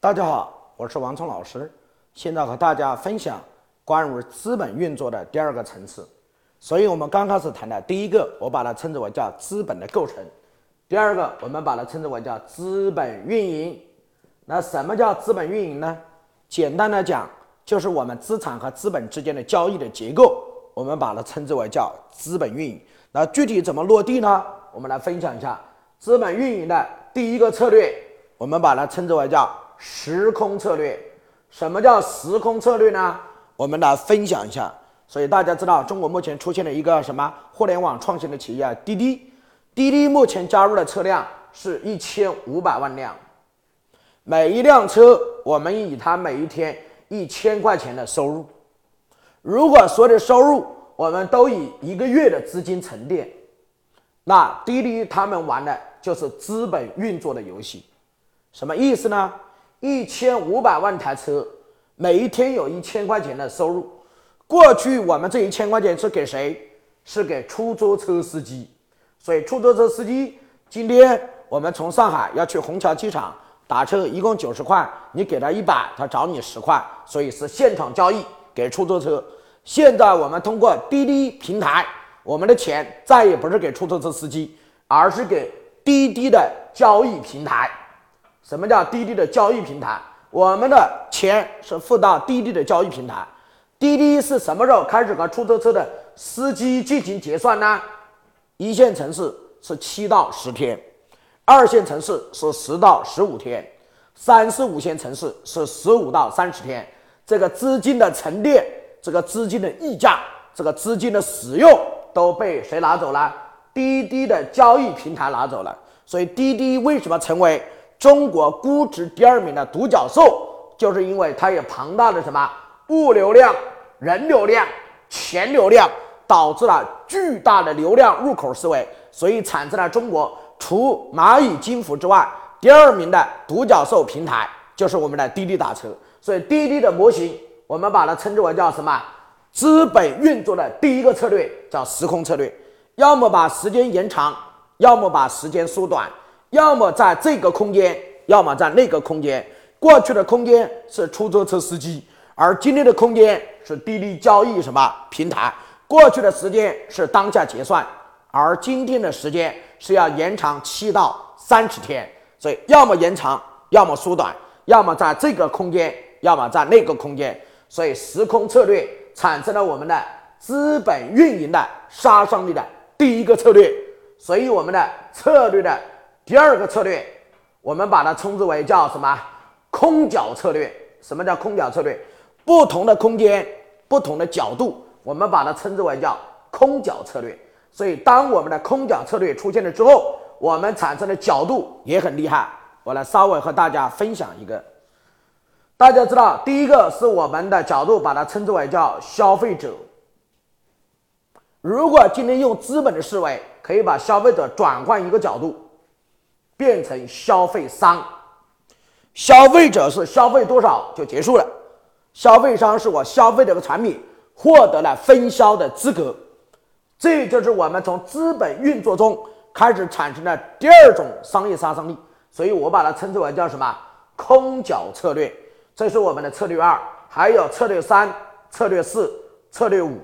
大家好，我是王聪老师，现在和大家分享关于资本运作的第二个层次。所以，我们刚开始谈的第一个，我把它称之为叫资本的构成；第二个，我们把它称之为叫资本运营。那什么叫资本运营呢？简单的讲，就是我们资产和资本之间的交易的结构，我们把它称之为叫资本运营。那具体怎么落地呢？我们来分享一下资本运营的第一个策略，我们把它称之为叫。时空策略，什么叫时空策略呢？我们来分享一下。所以大家知道，中国目前出现了一个什么互联网创新的企业啊？滴滴。滴滴目前加入的车辆是一千五百万辆，每一辆车我们以它每一天一千块钱的收入。如果所有的收入我们都以一个月的资金沉淀，那滴滴他们玩的就是资本运作的游戏。什么意思呢？一千五百万台车，每一天有一千块钱的收入。过去我们这一千块钱是给谁？是给出租车司机。所以出租车司机，今天我们从上海要去虹桥机场打车，一共九十块，你给他一百，他找你十块，所以是现场交易给出租车。现在我们通过滴滴平台，我们的钱再也不是给出租车司机，而是给滴滴的交易平台。什么叫滴滴的交易平台？我们的钱是付到滴滴的交易平台。滴滴是什么时候开始和出租车的司机进行结算呢？一线城市是七到十天，二线城市是十到十五天，三四五线城市是十五到三十天。这个资金的沉淀，这个资金的溢价，这个资金的使用都被谁拿走了？滴滴的交易平台拿走了。所以滴滴为什么成为？中国估值第二名的独角兽，就是因为它有庞大的什么物流量、人流量、钱流量，导致了巨大的流量入口思维，所以产生了中国除蚂蚁金服之外第二名的独角兽平台，就是我们的滴滴打车。所以滴滴的模型，我们把它称之为叫什么？资本运作的第一个策略叫时空策略，要么把时间延长，要么把时间缩短。要么在这个空间，要么在那个空间。过去的空间是出租车司机，而今天的空间是滴滴交易什么平台？过去的时间是当下结算，而今天的时间是要延长七到三十天。所以，要么延长，要么缩短，要么在这个空间，要么在那个空间。所以，时空策略产生了我们的资本运营的杀伤力的第一个策略。所以，我们的策略的。第二个策略，我们把它称之为叫什么？空角策略。什么叫空角策略？不同的空间，不同的角度，我们把它称之为叫空角策略。所以，当我们的空角策略出现了之后，我们产生的角度也很厉害。我来稍微和大家分享一个。大家知道，第一个是我们的角度，把它称之为叫消费者。如果今天用资本的思维，可以把消费者转换一个角度。变成消费商，消费者是消费多少就结束了，消费商是我消费这个产品获得了分销的资格，这就是我们从资本运作中开始产生的第二种商业杀伤力，所以我把它称之为叫什么？空角策略，这是我们的策略二，还有策略三、策略四、策略五，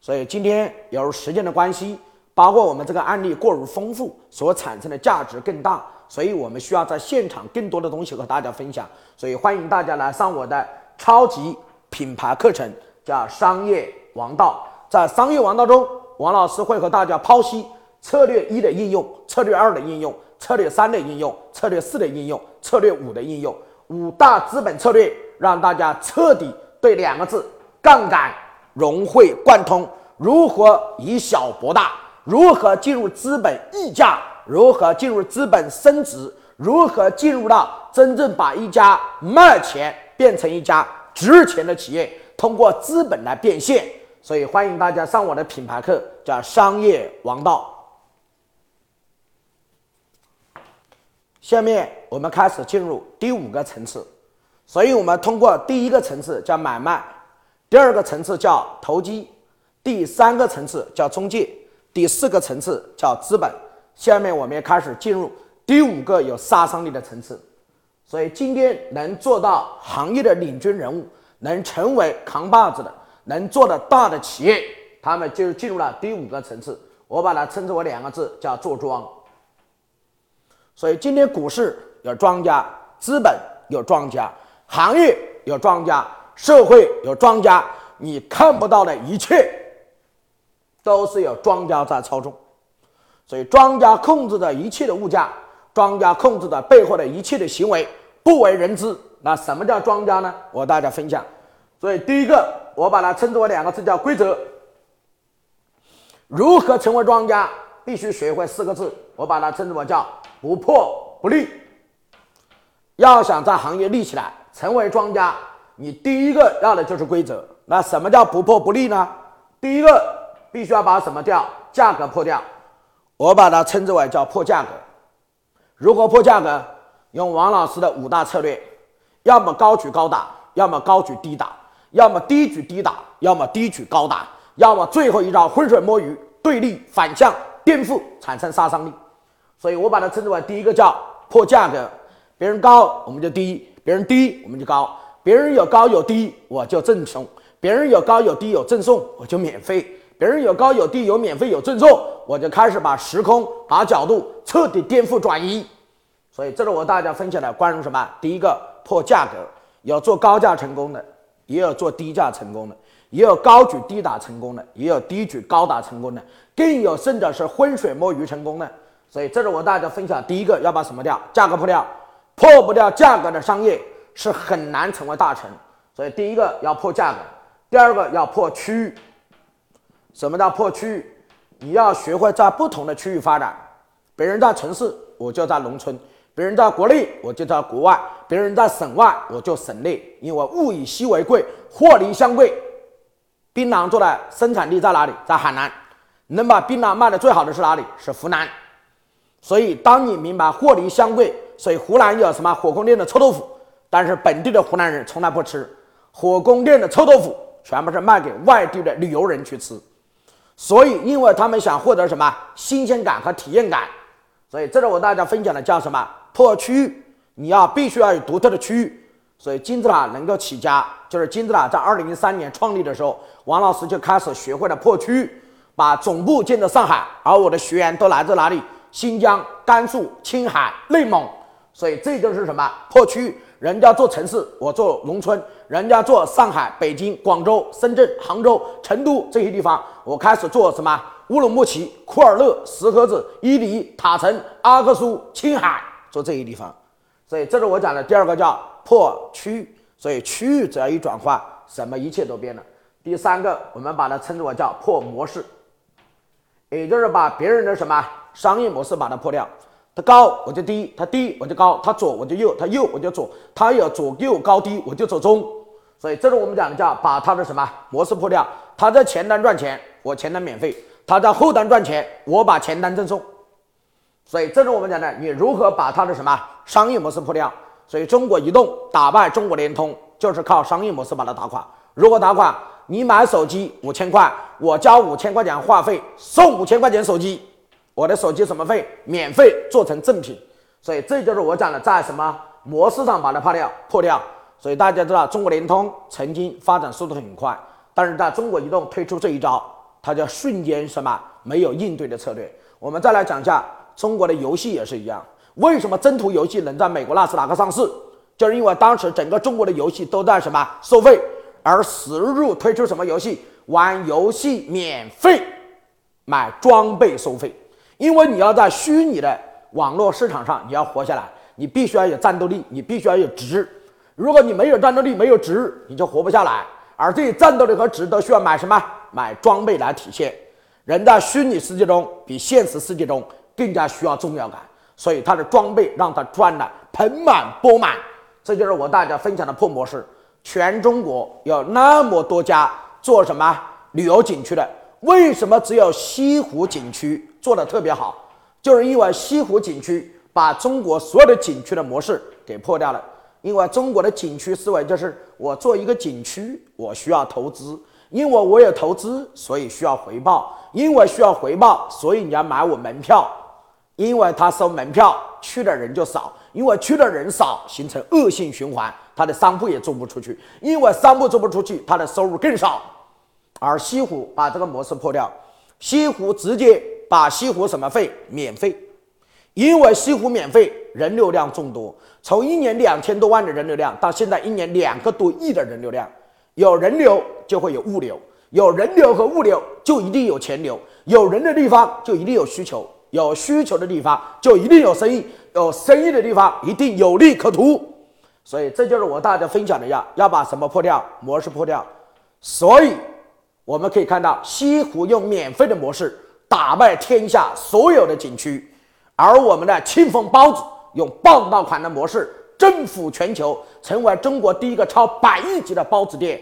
所以今天由于时间的关系，包括我们这个案例过于丰富，所产生的价值更大。所以我们需要在现场更多的东西和大家分享，所以欢迎大家来上我的超级品牌课程，叫商业王道。在商业王道中，王老师会和大家剖析策略一的应用、策略二的应用、策略三的应用、策略四的应用、策略五的应用，五大资本策略，让大家彻底对两个字杠杆融会贯通，如何以小博大，如何进入资本溢价。如何进入资本升值？如何进入到真正把一家卖钱变成一家值钱的企业？通过资本来变现。所以欢迎大家上我的品牌课，叫商业王道。下面我们开始进入第五个层次。所以我们通过第一个层次叫买卖，第二个层次叫投机，第三个层次叫中介，第四个层次叫资本。下面我们要开始进入第五个有杀伤力的层次，所以今天能做到行业的领军人物，能成为扛把子的，能做得大的企业，他们就进入了第五个层次。我把它称之为两个字，叫做庄。所以今天股市有庄家，资本有庄家，行业有庄家，社会有庄家，你看不到的一切，都是有庄家在操纵。所以庄家控制着一切的物价，庄家控制着背后的一切的行为，不为人知。那什么叫庄家呢？我大家分享。所以第一个，我把它称之为两个字，叫规则。如何成为庄家？必须学会四个字，我把它称之为叫不破不立。要想在行业立起来，成为庄家，你第一个要的就是规则。那什么叫不破不立呢？第一个必须要把什么掉？价格破掉。我把它称之为叫破价格。如何破价格？用王老师的五大策略：要么高举高打，要么高举低打，要么低举低打，要么低举高打。要么最后一招浑水摸鱼，对立反向颠覆产生杀伤力，所以我把它称之为第一个叫破价格。别人高我们就低，别人低我们就高，别人有高有低我就赠送，别人有高有低有赠送我就免费，别人有高有低有免费有赠送我就开始把时空把角度彻底颠覆转移。所以这是我大家分享的关于什么？第一个破价格，有做高价成功的，也有做低价成功的。也有高举低打成功的，也有低举高打成功的，更有甚者是浑水摸鱼成功的。所以这是我大家分享第一个要把什么掉？价格破掉，破不掉价格的商业是很难成为大成。所以第一个要破价格，第二个要破区域。什么叫破区域？你要学会在不同的区域发展。别人在城市，我就在农村；别人在国内，我就在国外；别人在省外，我就省内。因为物以稀为贵，货离相贵。槟榔做的生产地在哪里？在海南。能把槟榔卖的最好的是哪里？是湖南。所以，当你明白货离相贵，所以湖南有什么火宫殿的臭豆腐，但是本地的湖南人从来不吃火宫殿的臭豆腐，全部是卖给外地的旅游人去吃。所以，因为他们想获得什么新鲜感和体验感，所以这是我大家分享的叫什么破区域？你要必须要有独特的区域。所以金字塔能够起家，就是金字塔在二零零三年创立的时候，王老师就开始学会了破区域，把总部建在上海，而我的学员都来自哪里？新疆、甘肃、青海、内蒙。所以这就是什么破区域？人家做城市，我做农村；人家做上海、北京、广州、深圳、杭州、成都这些地方，我开始做什么？乌鲁木齐、库尔勒、石河子、伊犁、塔城、阿克苏、青海，做这些地方。所以这是我讲的第二个叫。破区域，所以区域只要一转换，什么一切都变了。第三个，我们把它称之为叫破模式，也就是把别人的什么商业模式把它破掉。它高我就低，它低我就高，它左我就右，它右我就左，它有左右高低我就走中。所以这是我们讲的叫把它的什么模式破掉。它在前端赚钱，我前端免费；他在后端赚钱，我把前端赠送。所以这是我们讲的，你如何把它的什么商业模式破掉。所以，中国移动打败中国联通，就是靠商业模式把它打垮。如果打垮，你买手机五千块，我交五千块钱话费，送五千块钱手机，我的手机什么费？免费做成正品。所以，这就是我讲的，在什么模式上把它破掉？破掉。所以大家知道，中国联通曾经发展速度很快，但是在中国移动推出这一招，它叫瞬间什么？没有应对的策略。我们再来讲一下中国的游戏也是一样。为什么征途游戏能在美国纳斯达克上市？就是因为当时整个中国的游戏都在什么收费，而史日入推出什么游戏？玩游戏免费，买装备收费。因为你要在虚拟的网络市场上，你要活下来，你必须要有战斗力，你必须要有值。如果你没有战斗力，没有值，你就活不下来。而这些战斗力和值都需要买什么？买装备来体现。人在虚拟世界中比现实世界中更加需要重要感。所以他的装备让他赚的盆满钵满，这就是我大家分享的破模式。全中国有那么多家做什么旅游景区的，为什么只有西湖景区做的特别好？就是因为西湖景区把中国所有的景区的模式给破掉了。因为中国的景区思维就是我做一个景区，我需要投资，因为我有投资，所以需要回报，因为需要回报，所以你要买我门票。因为他收门票去的人就少，因为去的人少，形成恶性循环，他的商铺也租不出去，因为商铺租不出去，他的收入更少。而西湖把这个模式破掉，西湖直接把西湖什么费免费，因为西湖免费，人流量众多，从一年两千多万的人流量到现在一年两个多亿的人流量，有人流就会有物流。有人流和物流，就一定有钱流；有人的地方，就一定有需求；有需求的地方，就一定有生意；有生意的地方，一定有利可图。所以，这就是我大家分享的要要把什么破掉？模式破掉。所以，我们可以看到，西湖用免费的模式打败天下所有的景区，而我们的庆丰包子用爆爆款的模式征服全球，成为中国第一个超百亿级的包子店。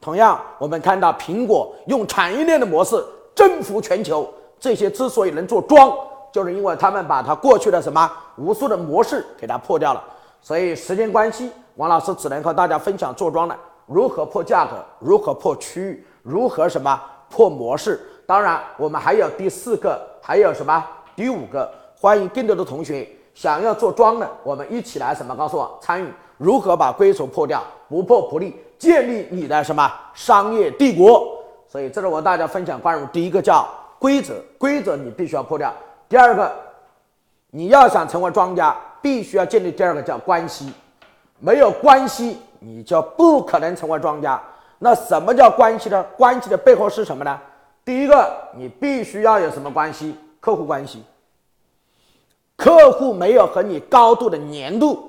同样，我们看到苹果用产业链的模式征服全球，这些之所以能做庄，就是因为他们把它过去的什么无数的模式给它破掉了。所以时间关系，王老师只能和大家分享做庄的如何破价格，如何破区域，如何什么破模式。当然，我们还有第四个，还有什么第五个？欢迎更多的同学想要做庄的，我们一起来什么？告诉我参与如何把规则破掉，不破不立。建立你的什么商业帝国？所以这是我大家分享关于第一个叫规则，规则你必须要破掉。第二个，你要想成为庄家，必须要建立第二个叫关系，没有关系你就不可能成为庄家。那什么叫关系呢？关系的背后是什么呢？第一个，你必须要有什么关系？客户关系。客户没有和你高度的粘度，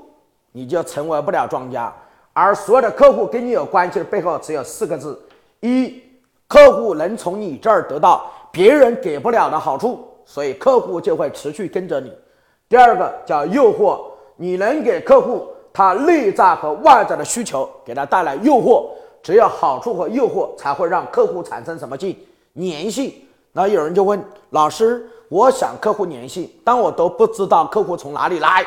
你就成为不了庄家。而所有的客户跟你有关系的背后只有四个字：一，客户能从你这儿得到别人给不了的好处，所以客户就会持续跟着你；第二个叫诱惑，你能给客户他内在和外在的需求，给他带来诱惑，只有好处和诱惑才会让客户产生什么劲粘性。那有人就问老师：我想客户粘性，但我都不知道客户从哪里来，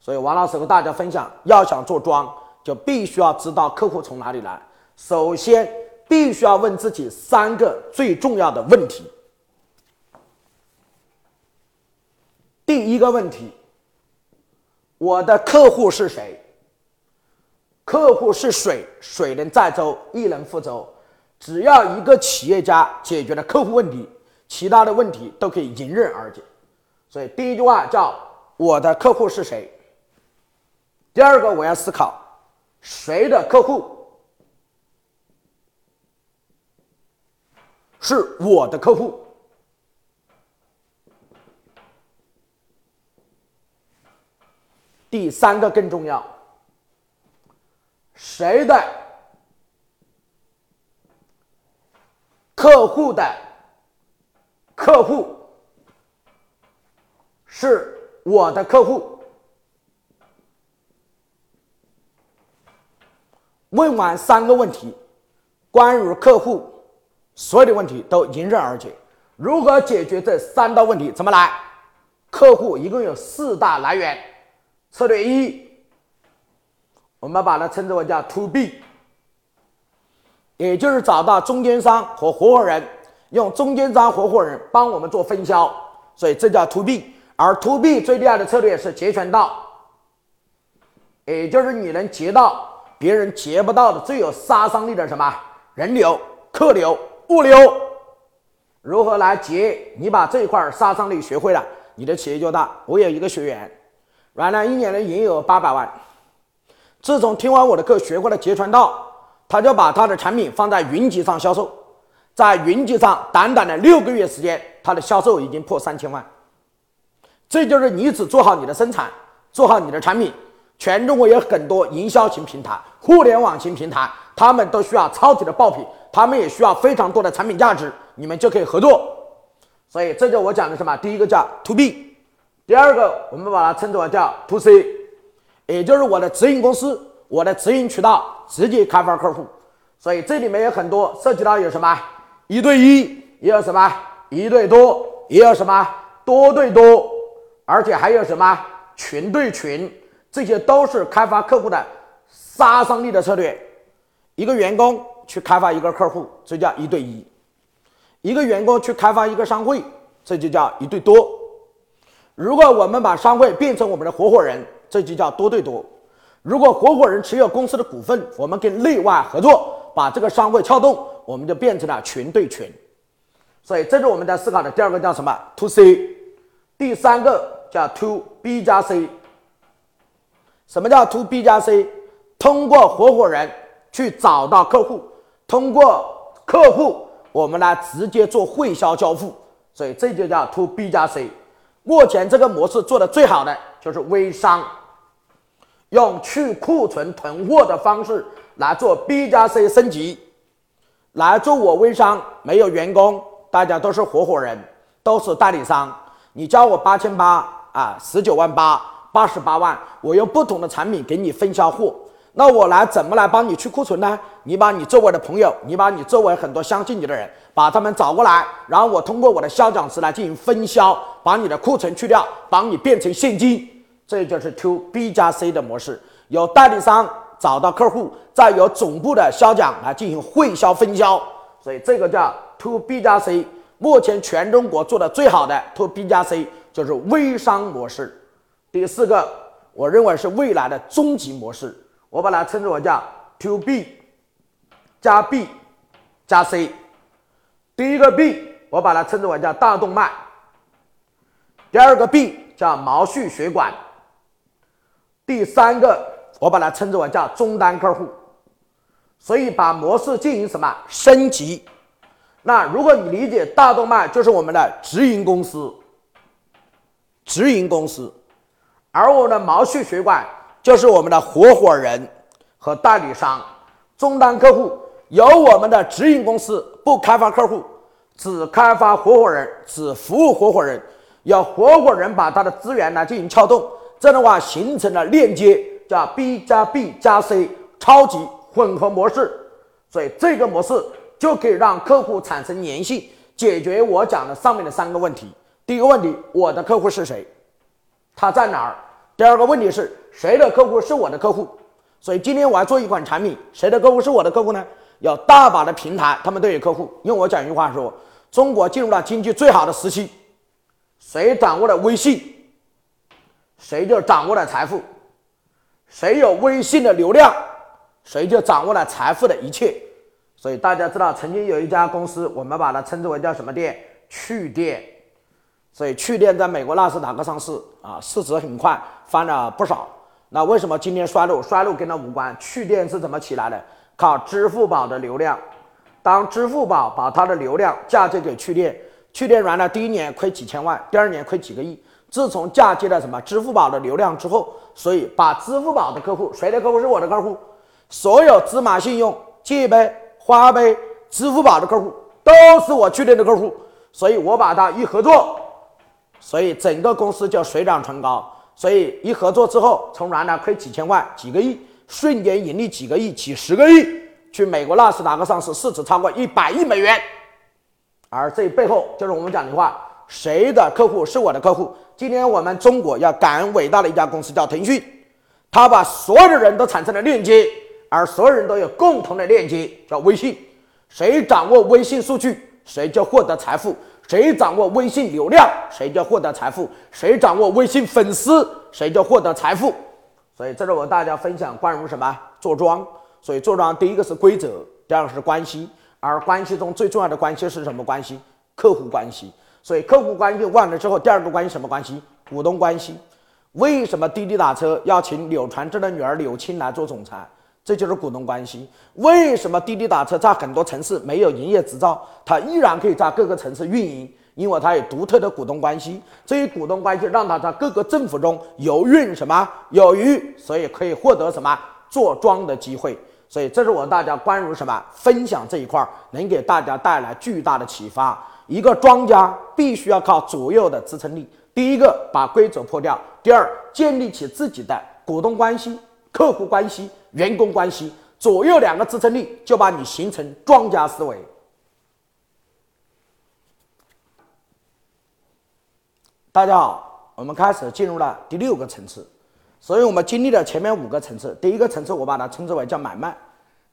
所以王老师和大家分享，要想做庄。就必须要知道客户从哪里来。首先，必须要问自己三个最重要的问题。第一个问题：我的客户是谁？客户是水，水能载舟，亦能覆舟。只要一个企业家解决了客户问题，其他的问题都可以迎刃而解。所以，第一句话叫“我的客户是谁”。第二个，我要思考。谁的客户是我的客户？第三个更重要，谁的客户的客户是我的客户？问完三个问题，关于客户所有的问题都迎刃而解。如何解决这三道问题？怎么来？客户一共有四大来源。策略一，我们把它称之为叫 To B，也就是找到中间商和合伙人，用中间商合伙人帮我们做分销，所以这叫 To B。而 To B 最厉害的策略是截拳道，也就是你能截到。别人截不到的最有杀伤力的什么人流、客流、物流，如何来截？你把这一块杀伤力学会了，你的企业就大。我有一个学员，原来一年的营业额八百万，自从听完我的课学会了截拳道，他就把他的产品放在云集上销售，在云集上短短的六个月时间，他的销售已经破三千万。这就是你只做好你的生产，做好你的产品。全中国有很多营销型平台、互联网型平台，他们都需要超级的爆品，他们也需要非常多的产品价值，你们就可以合作。所以这就我讲的什么？第一个叫 To B，第二个我们把它称之为叫 To C，也就是我的直营公司、我的直营渠道直接开发客户。所以这里面有很多涉及到有什么一对一，也有什么一对多，也有什么多对多，而且还有什么群对群。这些都是开发客户的杀伤力的策略。一个员工去开发一个客户，这叫一对一；一个员工去开发一个商会，这就叫一对多。如果我们把商会变成我们的合伙人，这就叫多对多。如果合伙人持有公司的股份，我们跟内外合作，把这个商会撬动，我们就变成了群对群。所以这是我们在思考的第二个叫什么？To C。第三个叫 To B 加 C。什么叫 To B 加 C？通过合伙人去找到客户，通过客户我们来直接做汇销交付，所以这就叫 To B 加 C。目前这个模式做的最好的就是微商。用去库存囤货的方式来做 B 加 C 升级，来做我微商，没有员工，大家都是合伙人，都是代理商。你交我八千八啊，十九万八，八十八万，我用不同的产品给你分销货。那我来怎么来帮你去库存呢？你把你周围的朋友，你把你周围很多相信你的人，把他们找过来，然后我通过我的销讲师来进行分销，把你的库存去掉，帮你变成现金。这就是 To B 加 C 的模式，由代理商找到客户，再由总部的销讲来进行汇销分销，所以这个叫 To B 加 C。目前全中国做的最好的 To B 加 C 就是微商模式。第四个，我认为是未来的终极模式，我把它称之为叫 To B 加 B 加 C。第一个 B，我把它称之为叫大动脉；第二个 B 叫毛细血管。第三个，我把它称之为叫终端客户，所以把模式进行什么？升级？那如果你理解大动脉就是我们的直营公司，直营公司，而我们的毛细血管就是我们的合伙人和代理商，终端客户由我们的直营公司不开发客户，只开发合伙人，只服务合伙人，由合伙人把他的资源来进行撬动。这样的话形成了链接，叫 B 加 B 加 C 超级混合模式，所以这个模式就可以让客户产生粘性，解决我讲的上面的三个问题。第一个问题，我的客户是谁？他在哪儿？第二个问题是谁的客户是我的客户？所以今天我要做一款产品，谁的客户是我的客户呢？有大把的平台，他们都有客户。用我讲一句话说，中国进入了经济最好的时期，谁掌握了微信？谁就掌握了财富，谁有微信的流量，谁就掌握了财富的一切。所以大家知道，曾经有一家公司，我们把它称之为叫什么店？趣店。所以趣店在美国纳斯达克上市啊，市值很快翻了不少。那为什么今天衰落？衰落跟它无关。趣店是怎么起来的？靠支付宝的流量。当支付宝把它的流量嫁接给趣店，趣店原来第一年亏几千万，第二年亏几个亿。自从嫁接了什么支付宝的流量之后，所以把支付宝的客户，谁的客户是我的客户？所有芝麻信用、借呗、花呗、支付宝的客户都是我去年的客户，所以我把它一合作，所以整个公司就水涨船高。所以一合作之后，从原来亏几千万、几个亿，瞬间盈利几个亿、几十个亿，去美国纳斯达克上市，市值超过一百亿美元。而这背后就是我们讲的话，谁的客户是我的客户？今天我们中国要感恩伟大的一家公司，叫腾讯，它把所有的人都产生了链接，而所有人都有共同的链接，叫微信。谁掌握微信数据，谁就获得财富；谁掌握微信流量，谁就获得财富；谁掌握微信粉丝，谁就获得财富。所以这是我大家分享关于什么做庄。所以做庄第一个是规则，第二个是关系，而关系中最重要的关系是什么关系？客户关系。所以客户关系忘了之后，第二个关系什么关系？股东关系。为什么滴滴打车要请柳传志的女儿柳青来做总裁？这就是股东关系。为什么滴滴打车在很多城市没有营业执照，它依然可以在各个城市运营？因为它有独特的股东关系。这些股东关系让它在各个政府中有运什么有余，所以可以获得什么做庄的机会。所以这是我大家关于什么分享这一块，能给大家带来巨大的启发。一个庄家必须要靠左右的支撑力。第一个，把规则破掉；第二，建立起自己的股东关系、客户关系、员工关系，左右两个支撑力，就把你形成庄家思维。大家好，我们开始进入了第六个层次。所以我们经历了前面五个层次，第一个层次我把它称之为叫买卖，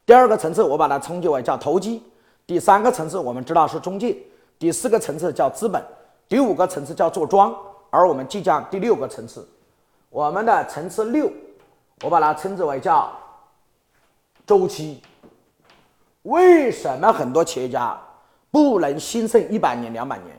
第二个层次我把它称之为叫投机，第三个层次我们知道是中介。第四个层次叫资本，第五个层次叫做庄，而我们即将第六个层次，我们的层次六，我把它称之为叫周期。为什么很多企业家不能兴盛一百年、两百年？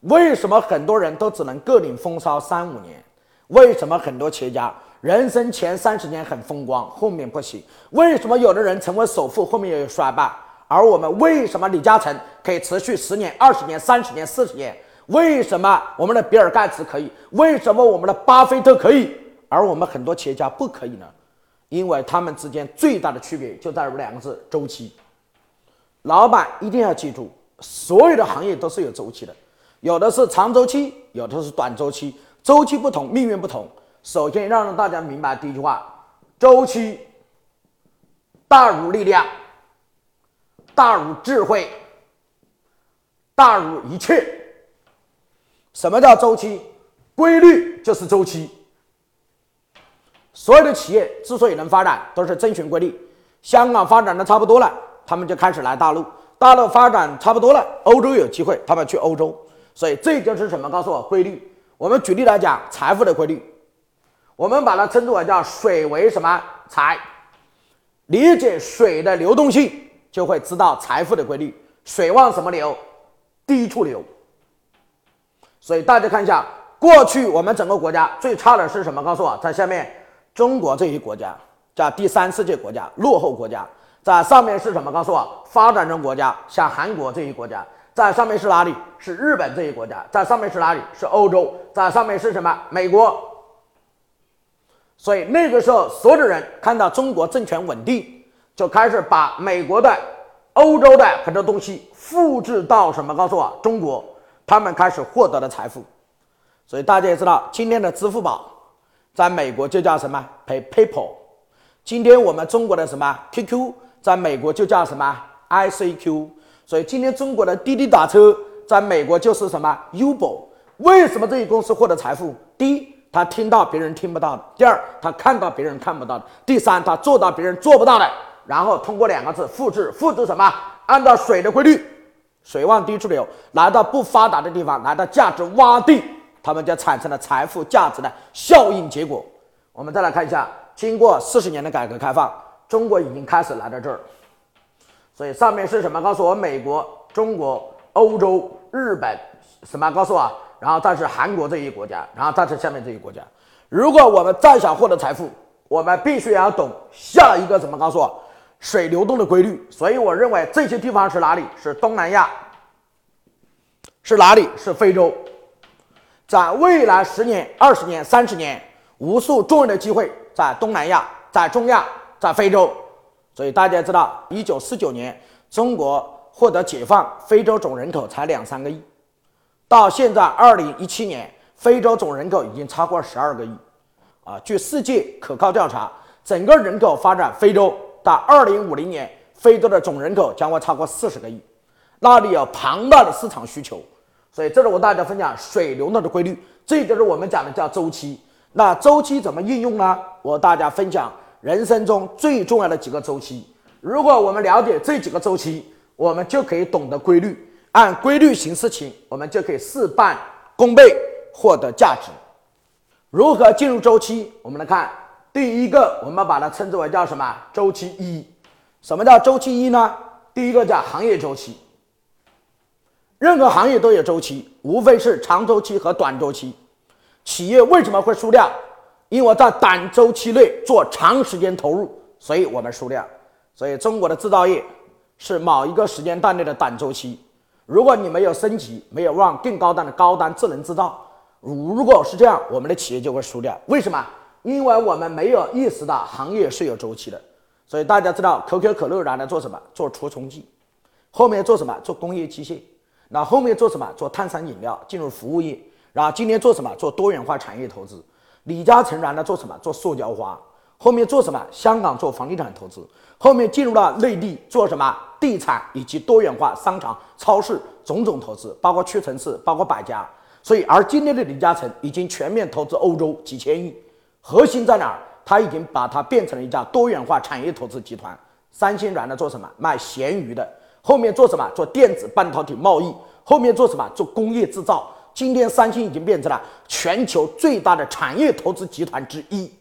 为什么很多人都只能各领风骚三五年？为什么很多企业家人生前三十年很风光，后面不行？为什么有的人成为首富，后面又有衰败？而我们为什么李嘉诚可以持续十年、二十年、三十年、四十年？为什么我们的比尔盖茨可以？为什么我们的巴菲特可以？而我们很多企业家不可以呢？因为他们之间最大的区别就在于两个字：周期。老板一定要记住，所有的行业都是有周期的，有的是长周期，有的是短周期，周期不同，命运不同。首先，让大家明白第一句话：周期大如力量，大如智慧，大如一切。什么叫周期？规律就是周期。所有的企业之所以能发展，都是遵循规律。香港发展的差不多了。他们就开始来大陆，大陆发展差不多了，欧洲有机会，他们去欧洲，所以这就是什么？告诉我规律。我们举例来讲，财富的规律，我们把它称之为叫水为什么财？理解水的流动性，就会知道财富的规律。水往什么流？低处流。所以大家看一下，过去我们整个国家最差的是什么？告诉我，在下面中国这一国家叫第三世界国家，落后国家。在上面是什么？告诉我，发展中国家，像韩国这一国家，在上面是哪里？是日本这一国家，在上面是哪里？是欧洲，在上面是什么？美国。所以那个时候，所有的人看到中国政权稳定，就开始把美国的、欧洲的很多东西复制到什么？告诉我，中国，他们开始获得了财富。所以大家也知道，今天的支付宝，在美国就叫什么？Pay PayPal。今天我们中国的什么 QQ？在美国就叫什么 ICQ，所以今天中国的滴滴打车在美国就是什么 Uber。为什么这些公司获得财富？第一，他听到别人听不到的；第二，他看到别人看不到的；第三，他做到别人做不到的。然后通过两个字复制，复制什么？按照水的规律，水往低处流，来到不发达的地方，来到价值洼地，他们就产生了财富价值的效应结果。我们再来看一下，经过四十年的改革开放。中国已经开始来到这儿，所以上面是什么？告诉我，美国、中国、欧洲、日本，什么？告诉我，然后再是韩国这一国家，然后再是下面这一国家。如果我们再想获得财富，我们必须要懂下一个什么？告诉我，水流动的规律。所以我认为这些地方是哪里？是东南亚，是哪里？是非洲。在未来十年、二十年、三十年，无数重要的机会在东南亚，在中亚。在非洲，所以大家知道，一九四九年中国获得解放，非洲总人口才两三个亿，到现在二零一七年，非洲总人口已经超过十二个亿。啊，据世界可靠调查，整个人口发展，非洲到二零五零年，非洲的总人口将会超过四十个亿，那里有庞大的市场需求。所以这是我大家分享水流动的规律，这就是我们讲的叫周期。那周期怎么应用呢？我大家分享。人生中最重要的几个周期，如果我们了解这几个周期，我们就可以懂得规律，按规律行事情，我们就可以事半功倍，获得价值。如何进入周期？我们来看，第一个，我们把它称之为叫什么？周期一。什么叫周期一呢？第一个叫行业周期。任何行业都有周期，无非是长周期和短周期。企业为什么会输掉？因为在短周期内做长时间投入，所以我们输掉。所以中国的制造业是某一个时间段内的短周期。如果你没有升级，没有往更高端的高端智能制造，如果是这样，我们的企业就会输掉。为什么？因为我们没有意识到行业是有周期的。所以大家知道，可口可乐原来做什么？做除虫剂，后面做什么？做工业机械。那后面做什么？做碳酸饮料，进入服务业。然后今天做什么？做多元化产业投资。李嘉诚原来做什么？做塑胶花，后面做什么？香港做房地产投资，后面进入了内地做什么？地产以及多元化商场、超市种种投资，包括屈臣氏，包括百家。所以，而今天的李嘉诚已经全面投资欧洲几千亿，核心在哪儿？他已经把它变成了一家多元化产业投资集团。三星原来做什么？卖咸鱼的，后面做什么？做电子半导体贸易，后面做什么？做工业制造。今天三星已经变成了全球最大的产业投资集团之一。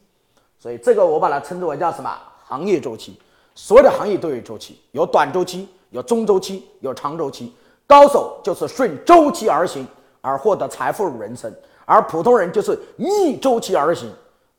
所以这个我把它称之为叫什么？行业周期。所有的行业都有周期，有短周期，有中周期，有长周期。高手就是顺周期而行而获得财富人生，而普通人就是逆周期而行。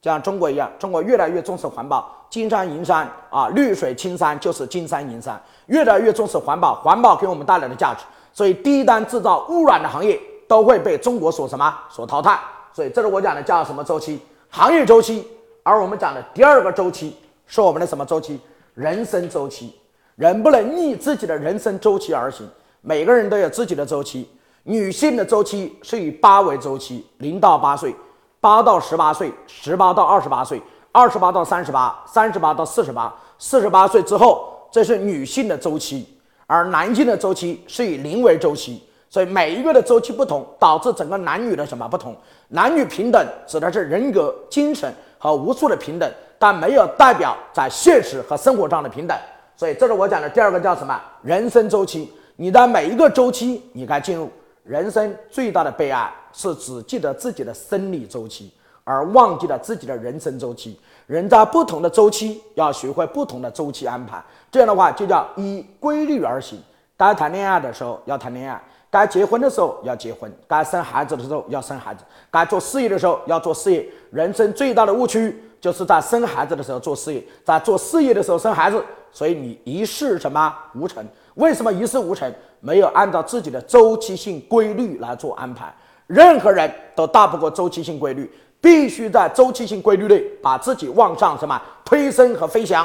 像中国一样，中国越来越重视环保，金山银山啊，绿水青山就是金山银山，越来越重视环保，环保给我们带来的价值，所以低端制造污染的行业都会被中国所什么所淘汰。所以这是我讲的叫什么周期？行业周期。而我们讲的第二个周期是我们的什么周期？人生周期。人不能逆自己的人生周期而行，每个人都有自己的周期。女性的周期是以八为周期，零到八岁。八到十八岁，十八到二十八岁，二十八到三十八，三十八到四十八，四十八岁之后，这是女性的周期，而男性的周期是以零为周期。所以每一个的周期不同，导致整个男女的什么不同？男女平等指的是人格、精神和无数的平等，但没有代表在现实和生活上的平等。所以这是我讲的第二个叫什么？人生周期。你的每一个周期，你该进入。人生最大的悲哀是只记得自己的生理周期，而忘记了自己的人生周期。人在不同的周期要学会不同的周期安排，这样的话就叫依规律而行。该谈恋爱的时候要谈恋爱，该结婚的时候要结婚，该生孩子的时候要生孩子，该做事业的时候要做事业。人生最大的误区就是在生孩子的时候做事业，在做事业的时候生孩子，所以你一事什么无成？为什么一事无成？没有按照自己的周期性规律来做安排，任何人都大不过周期性规律，必须在周期性规律内把自己往上什么推升和飞翔。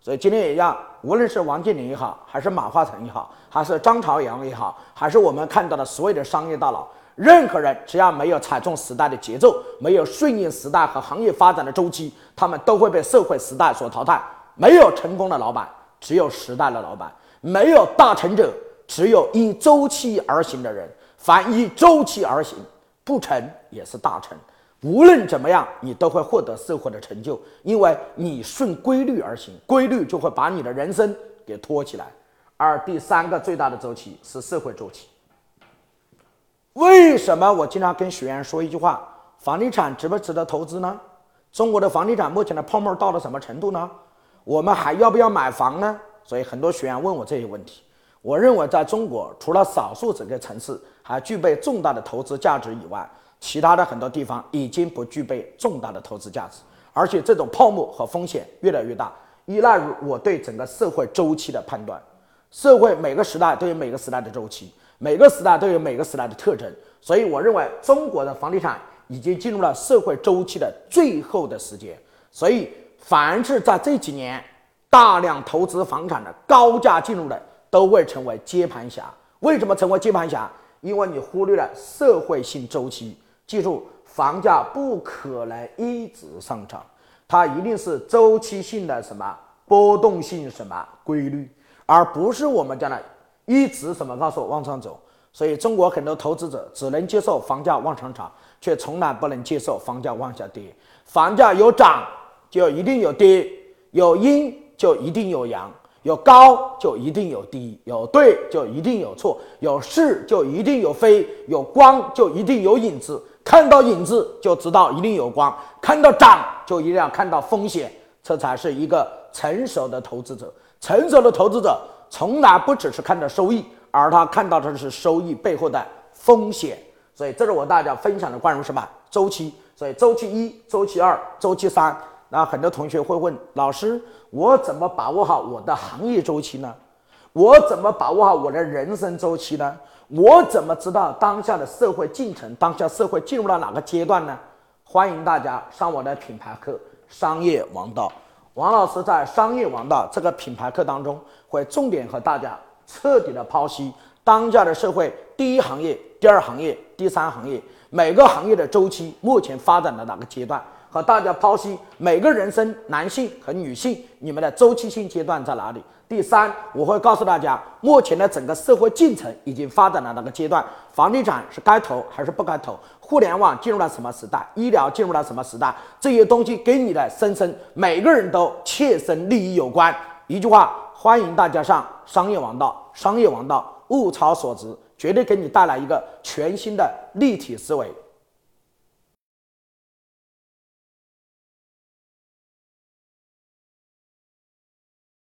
所以今天也一样，无论是王健林也好，还是马化腾也好，还是张朝阳也好，还是我们看到的所有的商业大佬，任何人只要没有踩中时代的节奏，没有顺应时代和行业发展的周期，他们都会被社会时代所淘汰。没有成功的老板，只有时代的老板；没有大成者。只有依周期而行的人，凡依周期而行，不成也是大成。无论怎么样，你都会获得社会的成就，因为你顺规律而行，规律就会把你的人生给托起来。而第三个最大的周期是社会周期。为什么我经常跟学员说一句话：房地产值不值得投资呢？中国的房地产目前的泡沫到了什么程度呢？我们还要不要买房呢？所以很多学员问我这些问题。我认为，在中国，除了少数几个城市还具备重大的投资价值以外，其他的很多地方已经不具备重大的投资价值，而且这种泡沫和风险越来越大，依赖于我对整个社会周期的判断。社会每个时代都有每个时代的周期，每个时代都有每个时代的特征，所以我认为中国的房地产已经进入了社会周期的最后的时间。所以，凡是在这几年大量投资房产的高价进入的。都会成为接盘侠。为什么成为接盘侠？因为你忽略了社会性周期。记住，房价不可能一直上涨，它一定是周期性的什么波动性什么规律，而不是我们讲的一直什么告诉我往上走。所以，中国很多投资者只能接受房价往上涨，却从来不能接受房价往下跌。房价有涨就一定有跌，有阴就一定有阳。有高就一定有低，有对就一定有错，有是就一定有非，有光就一定有影子。看到影子就知道一定有光，看到涨就一定要看到风险，这才是一个成熟的投资者。成熟的投资者从来不只是看到收益，而他看到的是收益背后的风险。所以这是我大家分享的关于什么周期。所以周期一、周期二、周期三。那很多同学会问老师：我怎么把握好我的行业周期呢？我怎么把握好我的人生周期呢？我怎么知道当下的社会进程、当下社会进入到哪个阶段呢？欢迎大家上我的品牌课《商业王道》。王老师在《商业王道》这个品牌课当中，会重点和大家彻底的剖析当下的社会第一行业、第二行业、第三行业每个行业的周期目前发展的哪个阶段。和大家剖析每个人生男性和女性你们的周期性阶段在哪里？第三，我会告诉大家目前的整个社会进程已经发展了哪个阶段？房地产是该投还是不该投？互联网进入了什么时代？医疗进入了什么时代？这些东西跟你的生生每个人都切身利益有关。一句话，欢迎大家上商业王道商业王道，物超所值，绝对给你带来一个全新的立体思维。